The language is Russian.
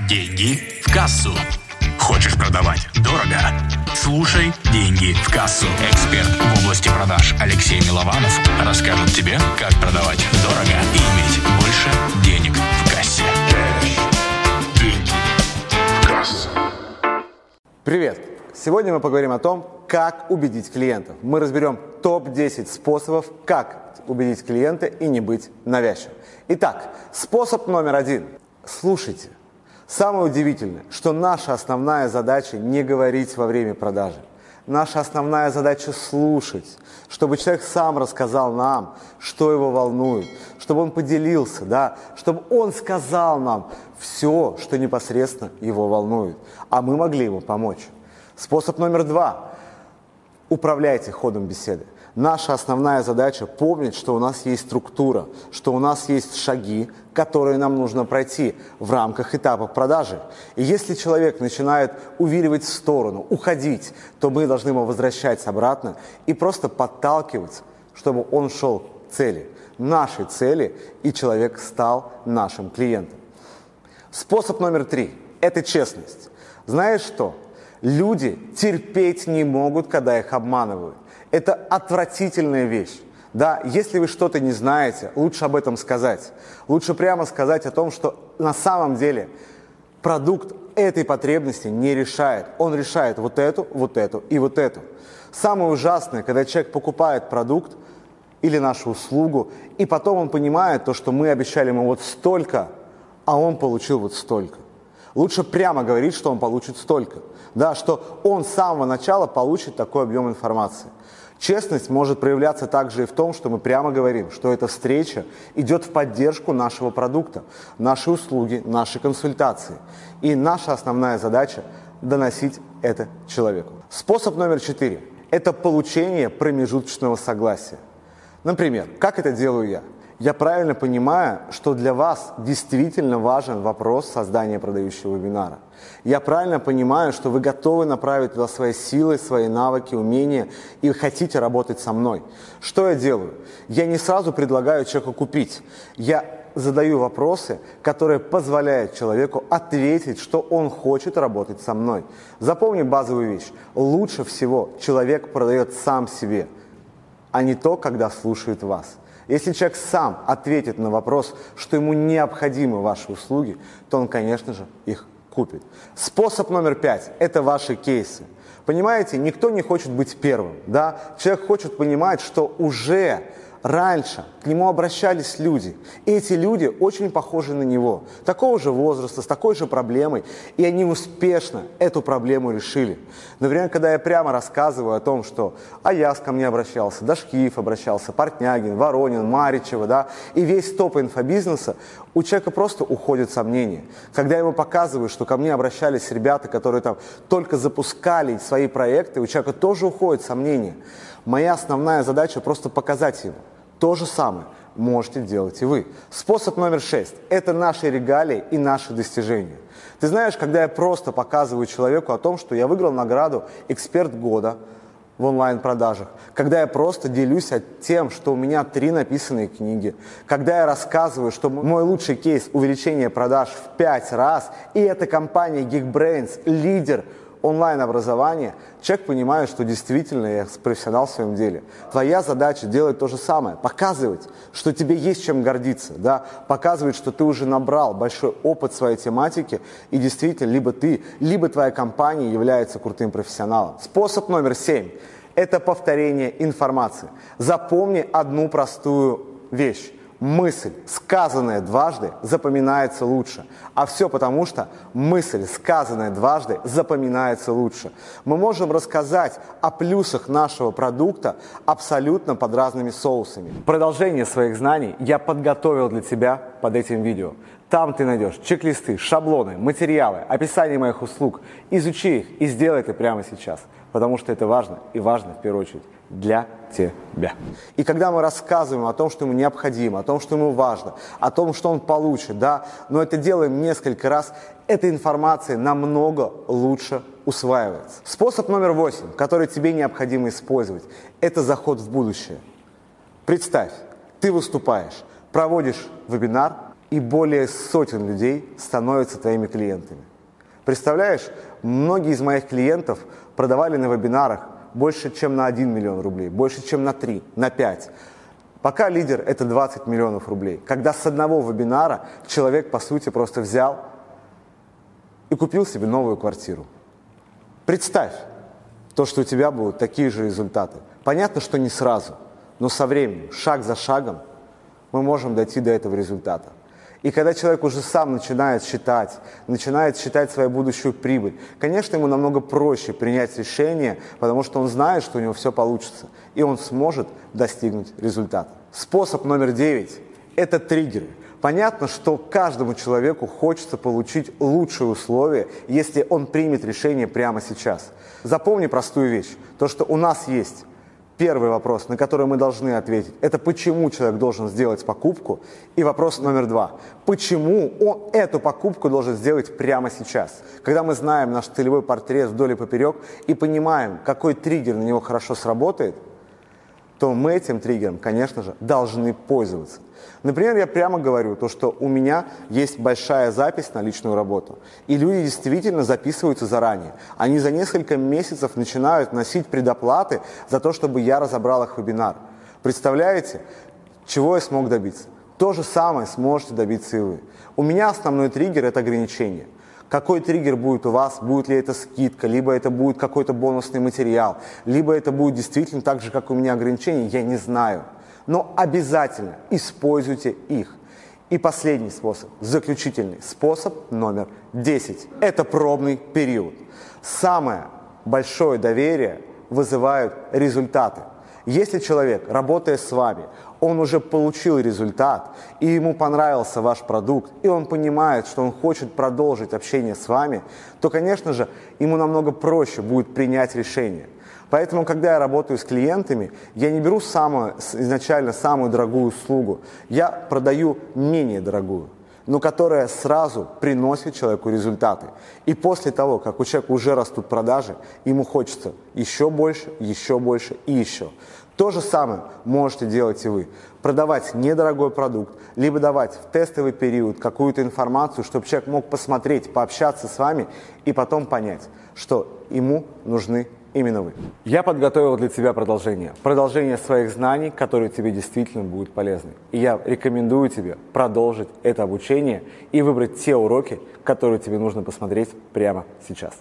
Деньги в кассу. Хочешь продавать дорого? Слушай «Деньги в кассу». Эксперт в области продаж Алексей Милованов расскажет тебе, как продавать дорого и иметь больше денег в кассе. Деньги в кассу. Привет! Сегодня мы поговорим о том, как убедить клиентов. Мы разберем топ-10 способов, как убедить клиента и не быть навязчивым. Итак, способ номер один. Слушайте. Самое удивительное, что наша основная задача не говорить во время продажи. Наша основная задача слушать, чтобы человек сам рассказал нам, что его волнует, чтобы он поделился, да, чтобы он сказал нам все, что непосредственно его волнует, а мы могли ему помочь. Способ номер два. Управляйте ходом беседы. Наша основная задача помнить, что у нас есть структура, что у нас есть шаги, которые нам нужно пройти в рамках этапа продажи. И если человек начинает увиливать в сторону, уходить, то мы должны его возвращать обратно и просто подталкивать, чтобы он шел к цели, нашей цели, и человек стал нашим клиентом. Способ номер три – это честность. Знаешь что? Люди терпеть не могут, когда их обманывают. Это отвратительная вещь. Да, если вы что-то не знаете, лучше об этом сказать. Лучше прямо сказать о том, что на самом деле продукт этой потребности не решает. Он решает вот эту, вот эту и вот эту. Самое ужасное, когда человек покупает продукт или нашу услугу, и потом он понимает то, что мы обещали ему вот столько, а он получил вот столько. Лучше прямо говорить, что он получит столько. Да, что он с самого начала получит такой объем информации. Честность может проявляться также и в том, что мы прямо говорим, что эта встреча идет в поддержку нашего продукта, нашей услуги, нашей консультации. И наша основная задача – доносить это человеку. Способ номер четыре – это получение промежуточного согласия. Например, как это делаю я? Я правильно понимаю, что для вас действительно важен вопрос создания продающего вебинара. Я правильно понимаю, что вы готовы направить туда свои силы, свои навыки, умения и хотите работать со мной. Что я делаю? Я не сразу предлагаю человеку купить. Я задаю вопросы, которые позволяют человеку ответить, что он хочет работать со мной. Запомни базовую вещь. Лучше всего человек продает сам себе, а не то, когда слушает вас. Если человек сам ответит на вопрос, что ему необходимы ваши услуги, то он, конечно же, их купит. Способ номер пять – это ваши кейсы. Понимаете, никто не хочет быть первым. Да? Человек хочет понимать, что уже раньше к нему обращались люди. И эти люди очень похожи на него, такого же возраста, с такой же проблемой, и они успешно эту проблему решили. Например, когда я прямо рассказываю о том, что Аяс ко мне обращался, Дашкиев обращался, Портнягин, Воронин, Маричева, да, и весь топ инфобизнеса, у человека просто уходят сомнения. Когда я ему показываю, что ко мне обращались ребята, которые там только запускали свои проекты, у человека тоже уходят сомнения. Моя основная задача просто показать ему. То же самое можете делать и вы. Способ номер шесть – это наши регалии и наши достижения. Ты знаешь, когда я просто показываю человеку о том, что я выиграл награду «Эксперт года», в онлайн-продажах, когда я просто делюсь тем, что у меня три написанные книги, когда я рассказываю, что мой лучший кейс увеличения продаж в пять раз, и эта компания Geekbrains лидер – онлайн-образование, человек понимает, что действительно я профессионал в своем деле. Твоя задача делать то же самое, показывать, что тебе есть чем гордиться, да? показывать, что ты уже набрал большой опыт своей тематики, и действительно либо ты, либо твоя компания является крутым профессионалом. Способ номер семь – это повторение информации. Запомни одну простую вещь мысль, сказанная дважды, запоминается лучше. А все потому, что мысль, сказанная дважды, запоминается лучше. Мы можем рассказать о плюсах нашего продукта абсолютно под разными соусами. Продолжение своих знаний я подготовил для тебя под этим видео. Там ты найдешь чек-листы, шаблоны, материалы, описание моих услуг. Изучи их и сделай это прямо сейчас, потому что это важно и важно в первую очередь для тебя. И когда мы рассказываем о том, что ему необходимо, о том, что ему важно, о том, что он получит, да, но это делаем несколько раз, эта информация намного лучше усваивается. Способ номер восемь, который тебе необходимо использовать, это заход в будущее. Представь, ты выступаешь, проводишь вебинар, и более сотен людей становятся твоими клиентами. Представляешь, многие из моих клиентов продавали на вебинарах больше, чем на 1 миллион рублей, больше, чем на 3, на 5. Пока лидер – это 20 миллионов рублей. Когда с одного вебинара человек, по сути, просто взял и купил себе новую квартиру. Представь, то, что у тебя будут такие же результаты. Понятно, что не сразу, но со временем, шаг за шагом, мы можем дойти до этого результата. И когда человек уже сам начинает считать, начинает считать свою будущую прибыль, конечно, ему намного проще принять решение, потому что он знает, что у него все получится, и он сможет достигнуть результата. Способ номер девять – это триггеры. Понятно, что каждому человеку хочется получить лучшие условия, если он примет решение прямо сейчас. Запомни простую вещь. То, что у нас есть Первый вопрос, на который мы должны ответить, это почему человек должен сделать покупку. И вопрос номер два, почему он эту покупку должен сделать прямо сейчас. Когда мы знаем наш целевой портрет вдоль и поперек и понимаем, какой триггер на него хорошо сработает – то мы этим триггером, конечно же, должны пользоваться. Например, я прямо говорю то, что у меня есть большая запись на личную работу. И люди действительно записываются заранее. Они за несколько месяцев начинают носить предоплаты за то, чтобы я разобрал их вебинар. Представляете, чего я смог добиться? То же самое сможете добиться и вы. У меня основной триггер – это ограничение какой триггер будет у вас, будет ли это скидка, либо это будет какой-то бонусный материал, либо это будет действительно так же, как у меня ограничения, я не знаю. Но обязательно используйте их. И последний способ, заключительный способ номер 10. Это пробный период. Самое большое доверие вызывают результаты. Если человек, работая с вами, он уже получил результат, и ему понравился ваш продукт, и он понимает, что он хочет продолжить общение с вами, то, конечно же, ему намного проще будет принять решение. Поэтому, когда я работаю с клиентами, я не беру самую, изначально самую дорогую услугу, я продаю менее дорогую но которая сразу приносит человеку результаты. И после того, как у человека уже растут продажи, ему хочется еще больше, еще больше и еще. То же самое можете делать и вы. Продавать недорогой продукт, либо давать в тестовый период какую-то информацию, чтобы человек мог посмотреть, пообщаться с вами и потом понять, что ему нужны именно вы. Я подготовил для тебя продолжение. Продолжение своих знаний, которые тебе действительно будут полезны. И я рекомендую тебе продолжить это обучение и выбрать те уроки, которые тебе нужно посмотреть прямо сейчас.